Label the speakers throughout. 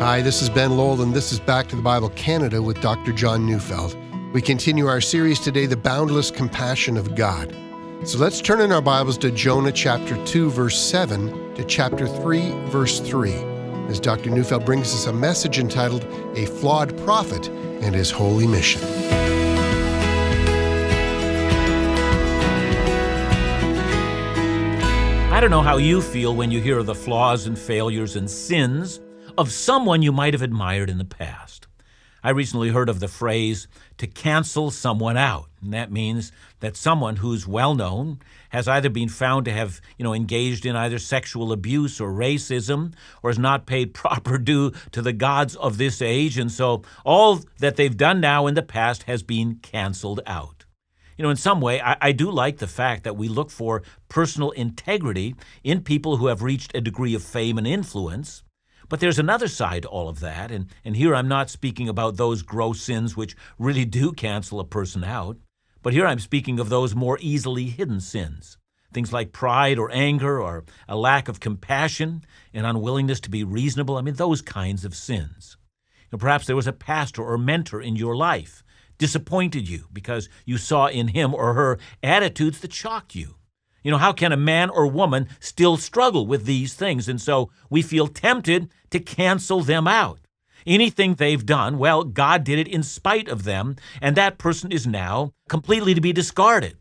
Speaker 1: Hi, this is Ben Lowell, and this is Back to the Bible Canada with Dr. John Neufeld. We continue our series today, The Boundless Compassion of God. So let's turn in our Bibles to Jonah chapter 2, verse 7 to chapter 3, verse 3, as Dr. Neufeld brings us a message entitled A Flawed Prophet and His Holy Mission.
Speaker 2: I don't know how you feel when you hear of the flaws and failures and sins of someone you might have admired in the past. I recently heard of the phrase to cancel someone out. And that means that someone who's well known has either been found to have, you know, engaged in either sexual abuse or racism or has not paid proper due to the gods of this age. And so all that they've done now in the past has been canceled out you know, in some way, I, I, do like the fact that we look for personal integrity in people who have reached a degree of fame and influence. But there's another side to all of that, and, and here I'm not speaking about those gross sins which really do cancel a person out, but here I'm speaking of those more easily hidden sins. Things like pride or anger or a lack of compassion, and unwillingness to be reasonable. I mean, those kinds of sins. Perhaps there was a pastor or mentor in your life disappointed you because you saw in him or her attitudes that shocked you. You know, how can a man or woman still struggle with these things? And so we feel tempted to cancel them out. Anything they've done, well, God did it in spite of them, and that person is now completely to be discarded.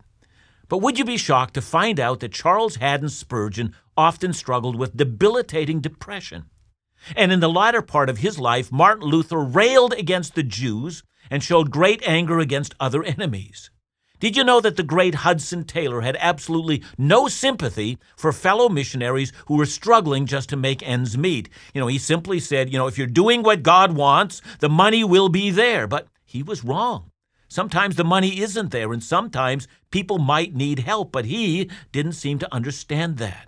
Speaker 2: But would you be shocked to find out that Charles Haddon Spurgeon often struggled with debilitating depression? And in the latter part of his life, Martin Luther railed against the Jews and showed great anger against other enemies. Did you know that the great Hudson Taylor had absolutely no sympathy for fellow missionaries who were struggling just to make ends meet? You know, he simply said, you know, if you're doing what God wants, the money will be there. But he was wrong. Sometimes the money isn't there, and sometimes people might need help, but he didn't seem to understand that.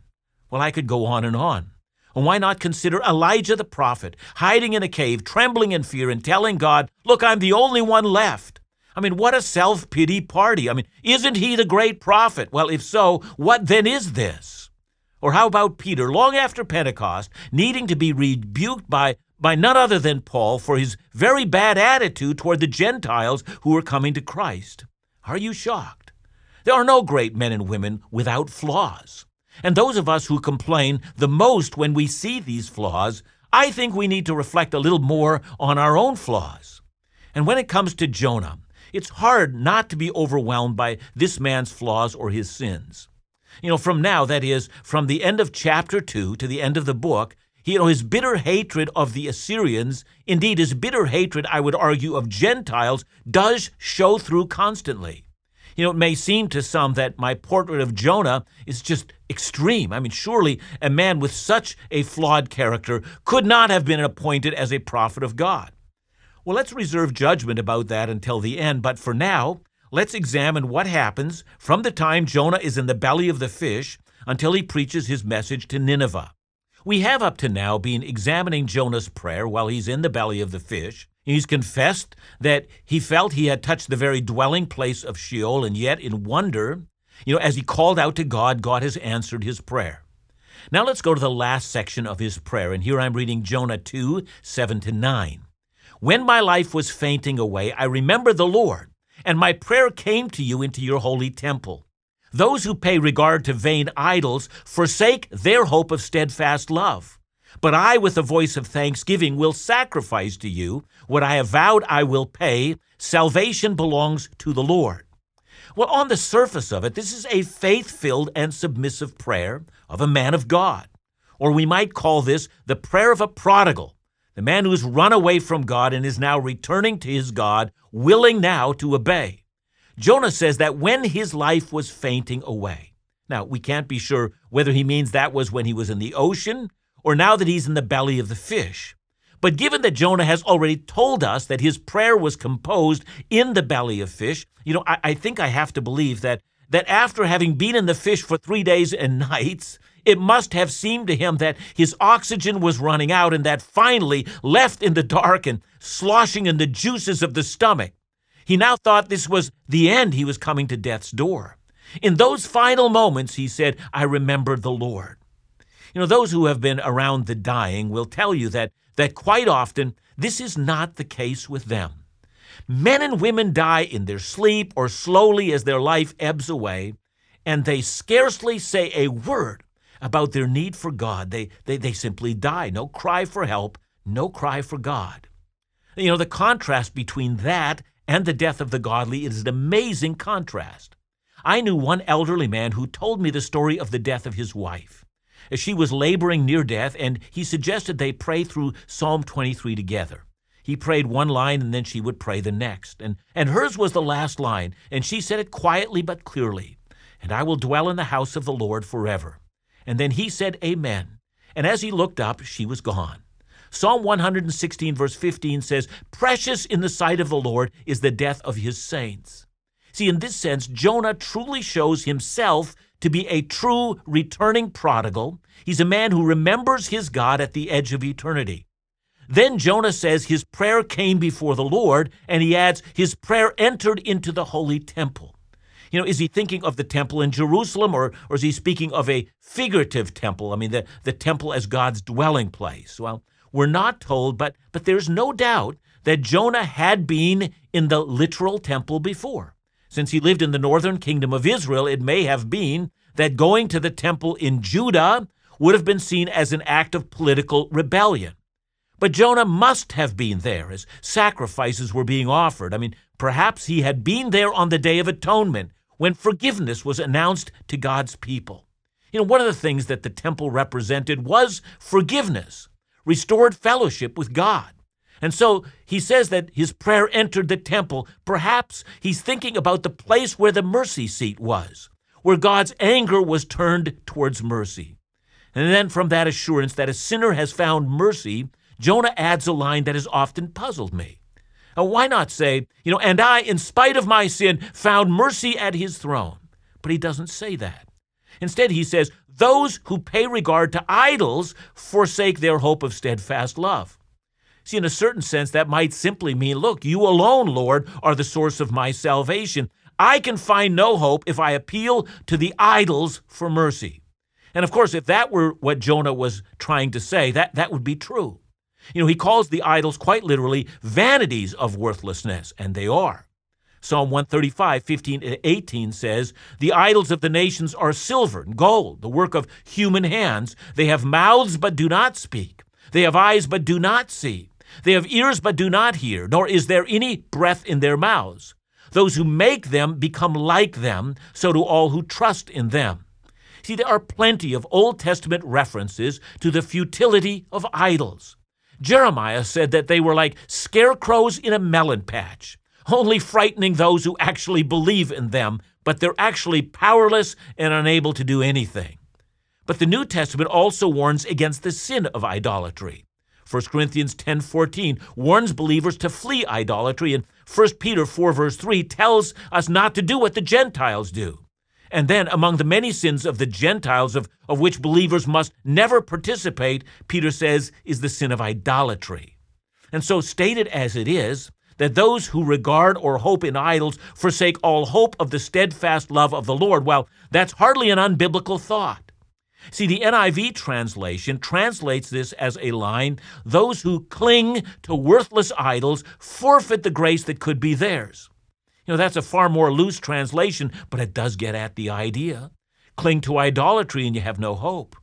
Speaker 2: Well, I could go on and on. And why not consider Elijah the prophet, hiding in a cave, trembling in fear, and telling God, Look, I'm the only one left? I mean, what a self pity party. I mean, isn't he the great prophet? Well, if so, what then is this? Or how about Peter, long after Pentecost, needing to be rebuked by, by none other than Paul for his very bad attitude toward the Gentiles who were coming to Christ? Are you shocked? There are no great men and women without flaws. And those of us who complain the most when we see these flaws, I think we need to reflect a little more on our own flaws. And when it comes to Jonah, it's hard not to be overwhelmed by this man's flaws or his sins. You know, from now, that is, from the end of chapter 2 to the end of the book, you know, his bitter hatred of the Assyrians, indeed his bitter hatred, I would argue, of Gentiles, does show through constantly. You know, it may seem to some that my portrait of Jonah is just extreme. I mean, surely a man with such a flawed character could not have been appointed as a prophet of God. Well, let's reserve judgment about that until the end, but for now, let's examine what happens from the time Jonah is in the belly of the fish until he preaches his message to Nineveh. We have up to now been examining Jonah's prayer while he's in the belly of the fish, He's confessed that he felt he had touched the very dwelling place of Sheol, and yet, in wonder, you know, as he called out to God, God has answered his prayer. Now let's go to the last section of his prayer, and here I'm reading Jonah 2 7 to 9. When my life was fainting away, I remembered the Lord, and my prayer came to you into your holy temple. Those who pay regard to vain idols forsake their hope of steadfast love. But I, with a voice of thanksgiving, will sacrifice to you what I have vowed I will pay. Salvation belongs to the Lord. Well, on the surface of it, this is a faith filled and submissive prayer of a man of God. Or we might call this the prayer of a prodigal, the man who has run away from God and is now returning to his God, willing now to obey. Jonah says that when his life was fainting away. Now, we can't be sure whether he means that was when he was in the ocean or now that he's in the belly of the fish. But given that Jonah has already told us that his prayer was composed in the belly of fish, you know, I, I, think I have to believe that that after having been in the fish for three days and nights, it must have seemed to him that his oxygen was running out and that finally, left in the dark and sloshing in the juices of the stomach, he now thought this was the end. He was coming to death's door. In those final moments, he said, I remember the Lord. You know, those who have been around the dying will tell you that, that quite often this is not the case with them. Men and women die in their sleep or slowly as their life ebbs away, and they scarcely say a word about their need for God. They, they, they simply die. No cry for help, no cry for God. You know, the contrast between that and the death of the godly is an amazing contrast. I knew one elderly man who told me the story of the death of his wife. She was laboring near death, and he suggested they pray through Psalm 23 together. He prayed one line, and then she would pray the next. And, and hers was the last line, and she said it quietly but clearly And I will dwell in the house of the Lord forever. And then he said, Amen. And as he looked up, she was gone. Psalm 116, verse 15 says, Precious in the sight of the Lord is the death of his saints. See, in this sense, Jonah truly shows himself to be a true returning prodigal. He's a man who remembers his God at the edge of eternity. Then Jonah says his prayer came before the Lord, and he adds, his prayer entered into the holy temple. You know, is he thinking of the temple in Jerusalem, or, or is he speaking of a figurative temple? I mean, the, the temple as God's dwelling place. Well, we're not told, but, but there's no doubt that Jonah had been in the literal temple before. Since he lived in the northern kingdom of Israel, it may have been that going to the temple in Judah would have been seen as an act of political rebellion. But Jonah must have been there as sacrifices were being offered. I mean, perhaps he had been there on the Day of Atonement when forgiveness was announced to God's people. You know, one of the things that the temple represented was forgiveness, restored fellowship with God. And so he says that his prayer entered the temple. Perhaps he's thinking about the place where the mercy seat was, where God's anger was turned towards mercy. And then from that assurance that a sinner has found mercy, Jonah adds a line that has often puzzled me. Now, why not say, you know, and I, in spite of my sin, found mercy at his throne? But he doesn't say that. Instead, he says, those who pay regard to idols forsake their hope of steadfast love. See, in a certain sense, that might simply mean look, you alone, Lord, are the source of my salvation. I can find no hope if I appeal to the idols for mercy. And of course, if that were what Jonah was trying to say, that, that would be true. You know, he calls the idols quite literally vanities of worthlessness, and they are. Psalm 135, 15 to 18 says, The idols of the nations are silver and gold, the work of human hands. They have mouths but do not speak. They have eyes but do not see. They have ears but do not hear, nor is there any breath in their mouths. Those who make them become like them, so do all who trust in them. See, there are plenty of Old Testament references to the futility of idols. Jeremiah said that they were like scarecrows in a melon patch, only frightening those who actually believe in them, but they're actually powerless and unable to do anything. But the New Testament also warns against the sin of idolatry. 1 Corinthians 10:14 warns believers to flee idolatry and 1 Peter 4 verse 3 tells us not to do what the Gentiles do. And then among the many sins of the Gentiles of, of which believers must never participate, Peter says is the sin of idolatry. And so stated as it is, that those who regard or hope in idols forsake all hope of the steadfast love of the Lord. Well, that's hardly an unbiblical thought. See, the NIV translation translates this as a line those who cling to worthless idols forfeit the grace that could be theirs. That's a far more loose translation, but it does get at the idea. Cling to idolatry and you have no hope.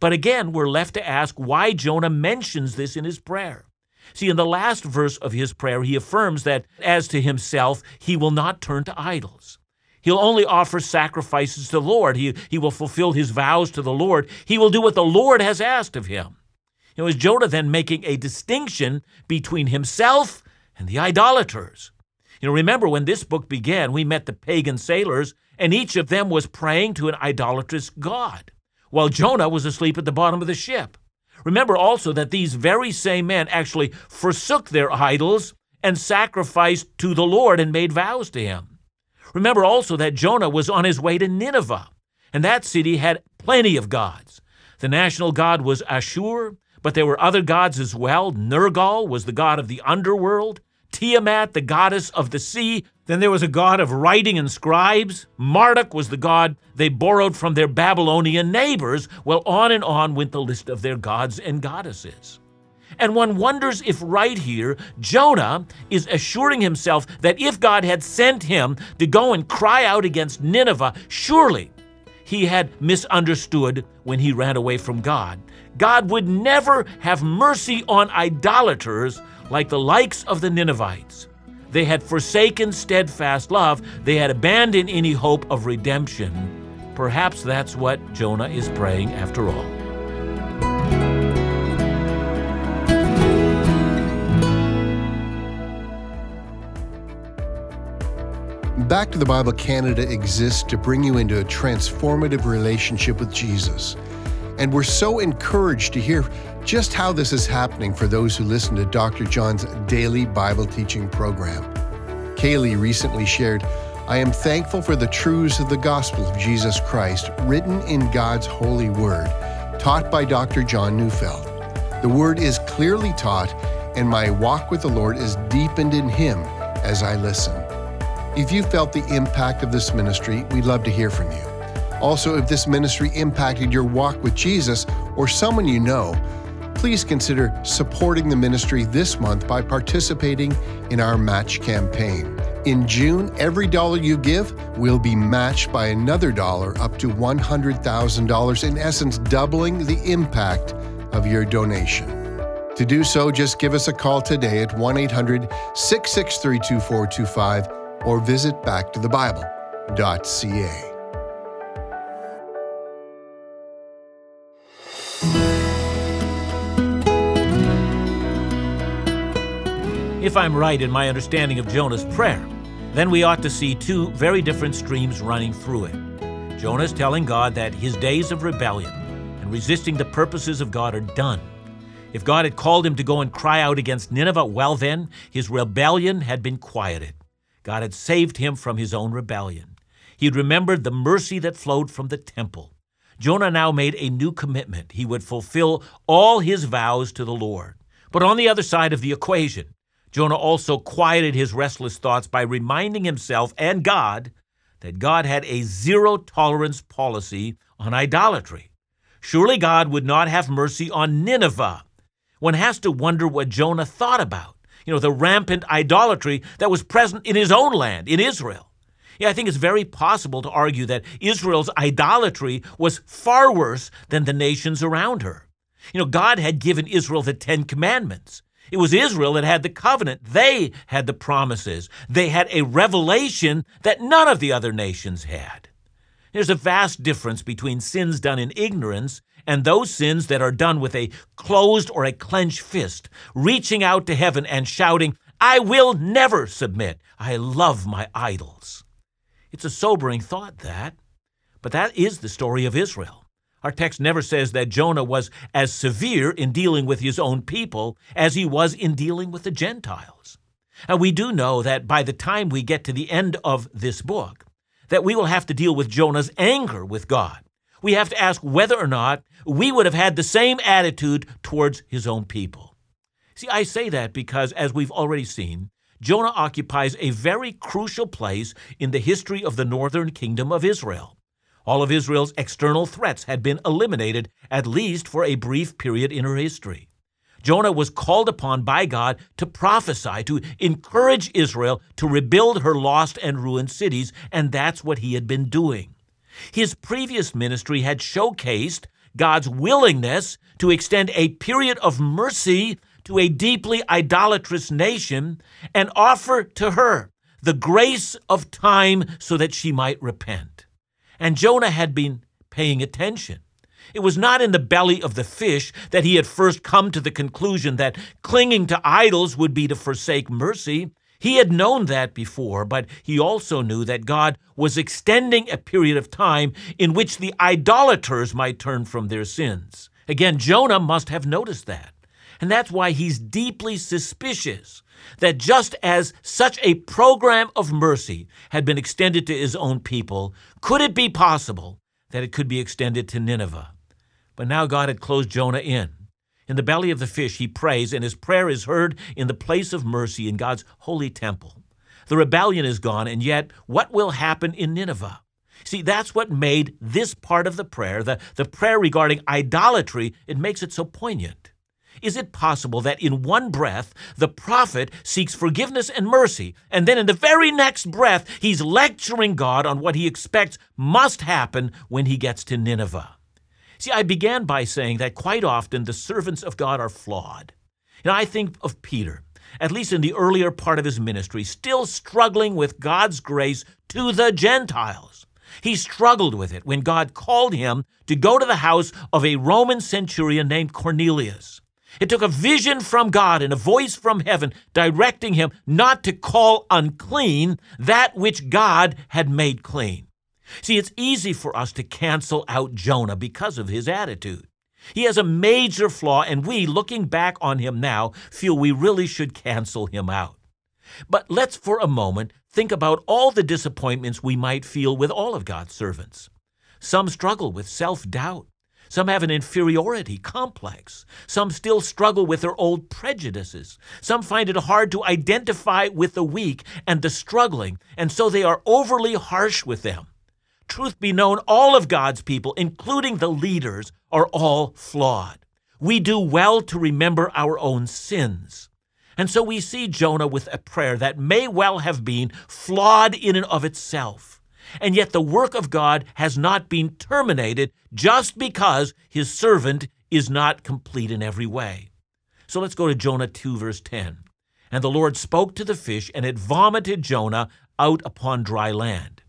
Speaker 2: But again, we're left to ask why Jonah mentions this in his prayer. See, in the last verse of his prayer, he affirms that as to himself, he will not turn to idols. He'll only offer sacrifices to the Lord. He, he will fulfill his vows to the Lord. He will do what the Lord has asked of him. You know, is Jonah then making a distinction between himself and the idolaters? You know, remember when this book began, we met the pagan sailors, and each of them was praying to an idolatrous god, while Jonah was asleep at the bottom of the ship. Remember also that these very same men actually forsook their idols and sacrificed to the Lord and made vows to him. Remember also that Jonah was on his way to Nineveh, and that city had plenty of gods. The national god was Ashur, but there were other gods as well. Nergal was the god of the underworld. Tiamat, the goddess of the sea, Then there was a god of writing and scribes. Marduk was the god they borrowed from their Babylonian neighbors. Well, on and on went the list of their gods and goddesses. And one wonders if right here, Jonah is assuring himself that if God had sent him to go and cry out against Nineveh, surely he had misunderstood when he ran away from God. God would never have mercy on idolaters like the likes of the Ninevites. They had forsaken steadfast love, they had abandoned any hope of redemption. Perhaps that's what Jonah is praying after all.
Speaker 1: Back to the Bible Canada exists to bring you into a transformative relationship with Jesus. And we're so encouraged to hear just how this is happening for those who listen to Dr. John's daily Bible teaching program. Kaylee recently shared, I am thankful for the truths of the gospel of Jesus Christ written in God's holy word, taught by Dr. John Neufeld. The word is clearly taught, and my walk with the Lord is deepened in Him as I listen. If you felt the impact of this ministry, we'd love to hear from you. Also, if this ministry impacted your walk with Jesus or someone you know, please consider supporting the ministry this month by participating in our match campaign. In June, every dollar you give will be matched by another dollar up to $100,000, in essence, doubling the impact of your donation. To do so, just give us a call today at 1 800 663 2425 or visit backtothebible.ca.
Speaker 2: If I'm right in my understanding of Jonah's prayer, then we ought to see two very different streams running through it. Jonah is telling God that his days of rebellion and resisting the purposes of God are done. If God had called him to go and cry out against Nineveh, well, then his rebellion had been quieted. God had saved him from his own rebellion. He had remembered the mercy that flowed from the temple. Jonah now made a new commitment. He would fulfill all his vows to the Lord. But on the other side of the equation, Jonah also quieted his restless thoughts by reminding himself and God that God had a zero tolerance policy on idolatry. Surely God would not have mercy on Nineveh. One has to wonder what Jonah thought about you know, the rampant idolatry that was present in his own land, in Israel. Yeah, I think it's very possible to argue that Israel's idolatry was far worse than the nations around her. You know, God had given Israel the Ten Commandments. It was Israel that had the covenant. They had the promises. They had a revelation that none of the other nations had. There's a vast difference between sins done in ignorance and those sins that are done with a closed or a clenched fist, reaching out to heaven and shouting, I will never submit. I love my idols. It's a sobering thought, that. But that is the story of Israel. Our text never says that Jonah was as severe in dealing with his own people as he was in dealing with the Gentiles. And we do know that by the time we get to the end of this book, that we will have to deal with Jonah's anger with God we have to ask whether or not we would have had the same attitude towards his own people. See, I say that because, as we've already seen, Jonah occupies a very crucial place in the history of the northern kingdom of Israel. All of Israel's external threats had been eliminated, at least for a brief period in her history. Jonah was called upon by God to prophesy, to encourage Israel to rebuild her lost and ruined cities, and that's what he had been doing. His previous ministry had showcased God's willingness to extend a period of mercy to a deeply idolatrous nation and offer to her the grace of time so that she might repent. And Jonah had been paying attention. It was not in the belly of the fish that he had first come to the conclusion that clinging to idols would be to forsake mercy. He had known that before, but he also knew that God was extending a period of time in which the idolaters might turn from their sins. Again, Jonah must have noticed that. And that's why he's deeply suspicious that just as such a program of mercy had been extended to his own people, could it be possible that it could be extended to Nineveh? But now God had closed Jonah in. In the belly of the fish, he prays, and his prayer is heard in the place of mercy in God's holy temple. The rebellion is gone, and yet what will happen in Nineveh? See, that's what made this part of the prayer, the, the prayer regarding idolatry, it makes it so poignant. Is it possible that in one breath the prophet seeks forgiveness and mercy, and then in the very next breath he's lecturing God on what he expects must happen when he gets to Nineveh? See, I began by saying that quite often the servants of God are flawed. And I think of Peter, at least in the earlier part of his ministry, still struggling with God's grace to the Gentiles. He struggled with it when God called him to go to the house of a Roman centurion named Cornelius. It took a vision from God and a voice from heaven directing him not to call unclean that which God had made clean. See, it's easy for us to cancel out Jonah because of his attitude. He has a major flaw, and we, looking back on him now, feel we really should cancel him out. But let's for a moment think about all the disappointments we might feel with all of God's servants. Some struggle with self doubt. Some have an inferiority complex. Some still struggle with their old prejudices. Some find it hard to identify with the weak and the struggling, and so they are overly harsh with them. Truth be known, all of God's people, including the leaders, are all flawed. We do well to remember our own sins. And so we see Jonah with a prayer that may well have been flawed in and of itself. And yet the work of God has not been terminated just because his servant is not complete in every way. So let's go to Jonah 2, verse 10. And the Lord spoke to the fish, and it vomited Jonah out upon dry land.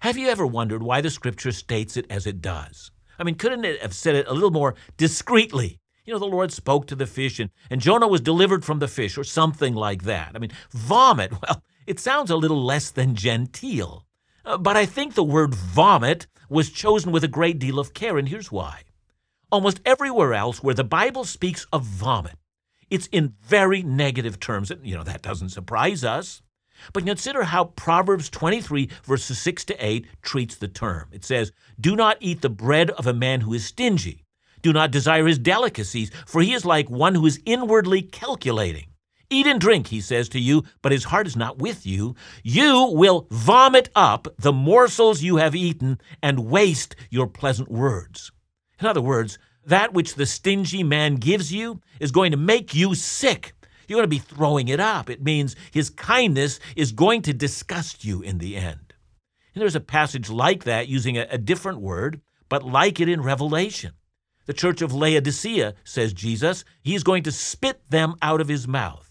Speaker 2: Have you ever wondered why the scripture states it as it does? I mean, couldn't it have said it a little more discreetly? You know, the Lord spoke to the fish, and, and Jonah was delivered from the fish, or something like that. I mean, vomit, well, it sounds a little less than genteel. Uh, but I think the word vomit was chosen with a great deal of care, and here's why. Almost everywhere else where the Bible speaks of vomit, it's in very negative terms. You know, that doesn't surprise us. But consider how Proverbs 23, verses 6 to 8, treats the term. It says, Do not eat the bread of a man who is stingy. Do not desire his delicacies, for he is like one who is inwardly calculating. Eat and drink, he says to you, but his heart is not with you. You will vomit up the morsels you have eaten and waste your pleasant words. In other words, that which the stingy man gives you is going to make you sick. You're going to be throwing it up. It means his kindness is going to disgust you in the end. And there's a passage like that using a, a different word, but like it in Revelation. The church of Laodicea, says Jesus, he's going to spit them out of his mouth.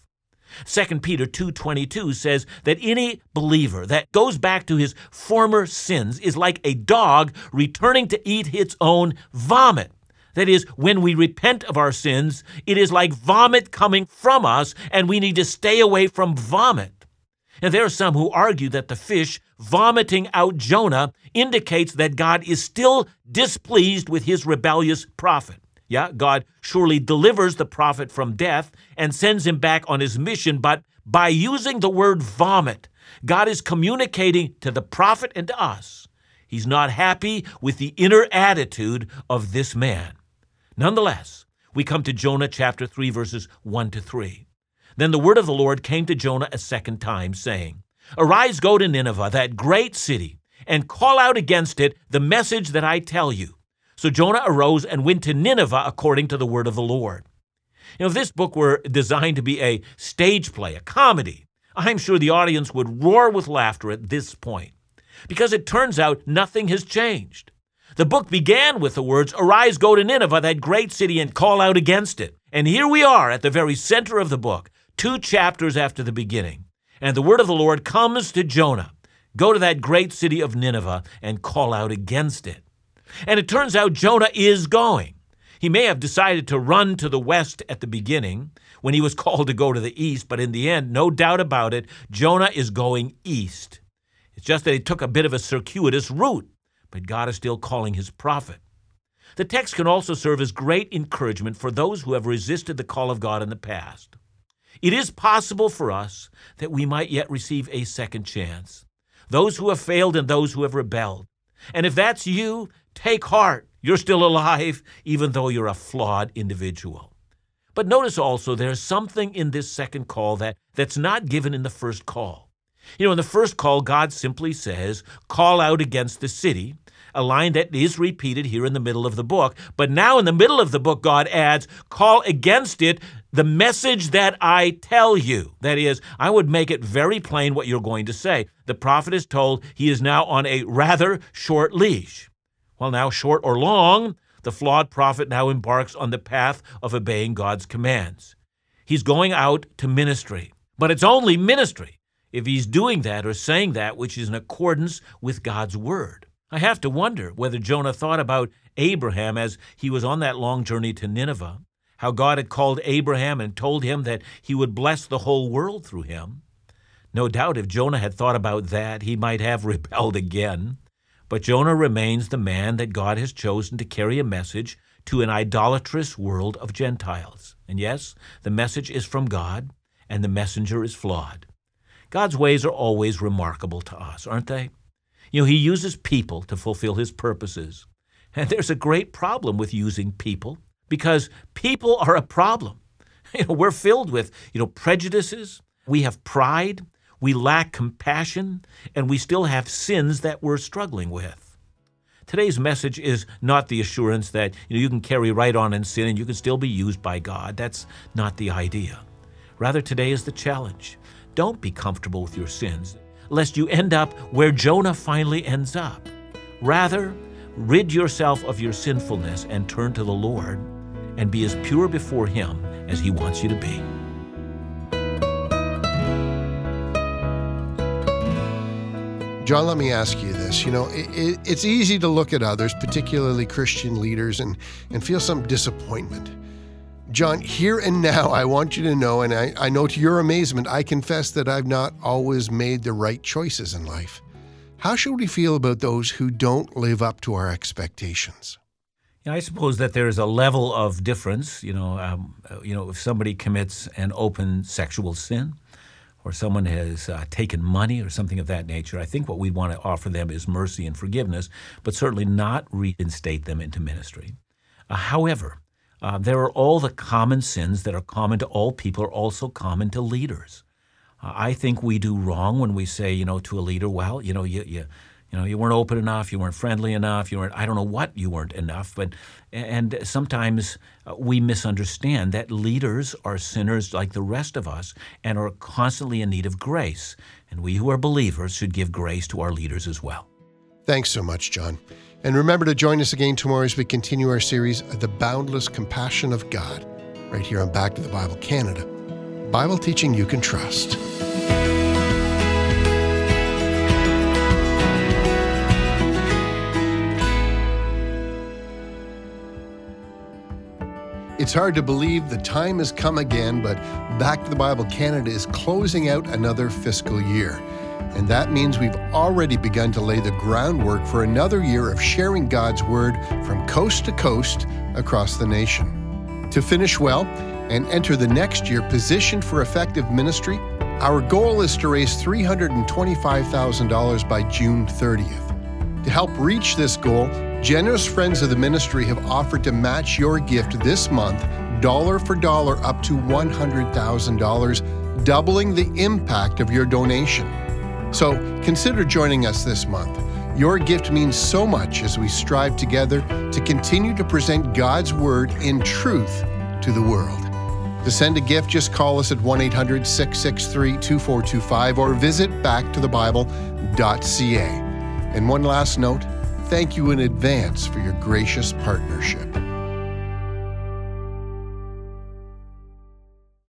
Speaker 2: 2 Peter 2:22 says that any believer that goes back to his former sins is like a dog returning to eat its own vomit. That is, when we repent of our sins, it is like vomit coming from us, and we need to stay away from vomit. And there are some who argue that the fish vomiting out Jonah indicates that God is still displeased with his rebellious prophet. Yeah, God surely delivers the prophet from death and sends him back on his mission, but by using the word vomit, God is communicating to the prophet and to us. He's not happy with the inner attitude of this man. Nonetheless, we come to Jonah chapter 3, verses 1 to 3. Then the word of the Lord came to Jonah a second time, saying, Arise, go to Nineveh, that great city, and call out against it the message that I tell you. So Jonah arose and went to Nineveh according to the word of the Lord. You know, if this book were designed to be a stage play, a comedy, I'm sure the audience would roar with laughter at this point. Because it turns out nothing has changed. The book began with the words, Arise, go to Nineveh, that great city, and call out against it. And here we are at the very center of the book, two chapters after the beginning. And the word of the Lord comes to Jonah Go to that great city of Nineveh and call out against it. And it turns out Jonah is going. He may have decided to run to the west at the beginning when he was called to go to the east, but in the end, no doubt about it, Jonah is going east. It's just that he took a bit of a circuitous route, but God is still calling his prophet. The text can also serve as great encouragement for those who have resisted the call of God in the past. It is possible for us that we might yet receive a second chance. Those who have failed and those who have rebelled. And if that's you, Take heart. You're still alive, even though you're a flawed individual. But notice also there's something in this second call that, that's not given in the first call. You know, in the first call, God simply says, call out against the city, a line that is repeated here in the middle of the book. But now in the middle of the book, God adds, call against it the message that I tell you. That is, I would make it very plain what you're going to say. The prophet is told he is now on a rather short leash. Well, now, short or long, the flawed prophet now embarks on the path of obeying God's commands. He's going out to ministry, but it's only ministry if he's doing that or saying that which is in accordance with God's word. I have to wonder whether Jonah thought about Abraham as he was on that long journey to Nineveh, how God had called Abraham and told him that he would bless the whole world through him. No doubt if Jonah had thought about that, he might have rebelled again. But Jonah remains the man that God has chosen to carry a message to an idolatrous world of Gentiles. And yes, the message is from God, and the messenger is flawed. God's ways are always remarkable to us, aren't they? You know, He uses people to fulfill His purposes. And there's a great problem with using people because people are a problem. You know, we're filled with, you know, prejudices, we have pride, we lack compassion, and we still have sins that we're struggling with. Today's message is not the assurance that you, know, you can carry right on in sin and you can still be used by God. That's not the idea. Rather, today is the challenge. Don't be comfortable with your sins, lest you end up where Jonah finally ends up. Rather, rid yourself of your sinfulness and turn to the Lord and be as pure before Him as He wants you to be.
Speaker 1: John, let me ask you this. You know, it, it, it's easy to look at others, particularly Christian leaders, and, and feel some disappointment. John, here and now, I want you to know, and I, I know to your amazement, I confess that I've not always made the right choices in life. How should we feel about those who don't live up to our expectations?
Speaker 2: I suppose that there is a level of difference. You know, um, you know, if somebody commits an open sexual sin, or someone has uh, taken money or something of that nature, I think what we want to offer them is mercy and forgiveness, but certainly not reinstate them into ministry. Uh, however, uh, there are all the common sins that are common to all people are also common to leaders. Uh, I think we do wrong when we say, you know, to a leader, well, you know, you, you you know, you weren't open enough, you weren't friendly enough, you weren't, I don't know what you weren't enough. But, and sometimes uh, we misunderstand that leaders are sinners like the rest of us and are constantly in need of grace. And we who are believers should give grace to our leaders as well.
Speaker 1: Thanks so much, John. And remember to join us again tomorrow as we continue our series, The Boundless Compassion of God, right here on Back to the Bible Canada. Bible teaching you can trust. It's hard to believe the time has come again, but Back to the Bible Canada is closing out another fiscal year. And that means we've already begun to lay the groundwork for another year of sharing God's Word from coast to coast across the nation. To finish well and enter the next year positioned for effective ministry, our goal is to raise $325,000 by June 30th. To help reach this goal, Generous friends of the ministry have offered to match your gift this month, dollar for dollar, up to $100,000, doubling the impact of your donation. So consider joining us this month. Your gift means so much as we strive together to continue to present God's Word in truth to the world. To send a gift, just call us at 1 800 663 2425 or visit backtothebible.ca. And one last note thank you in advance for your gracious partnership.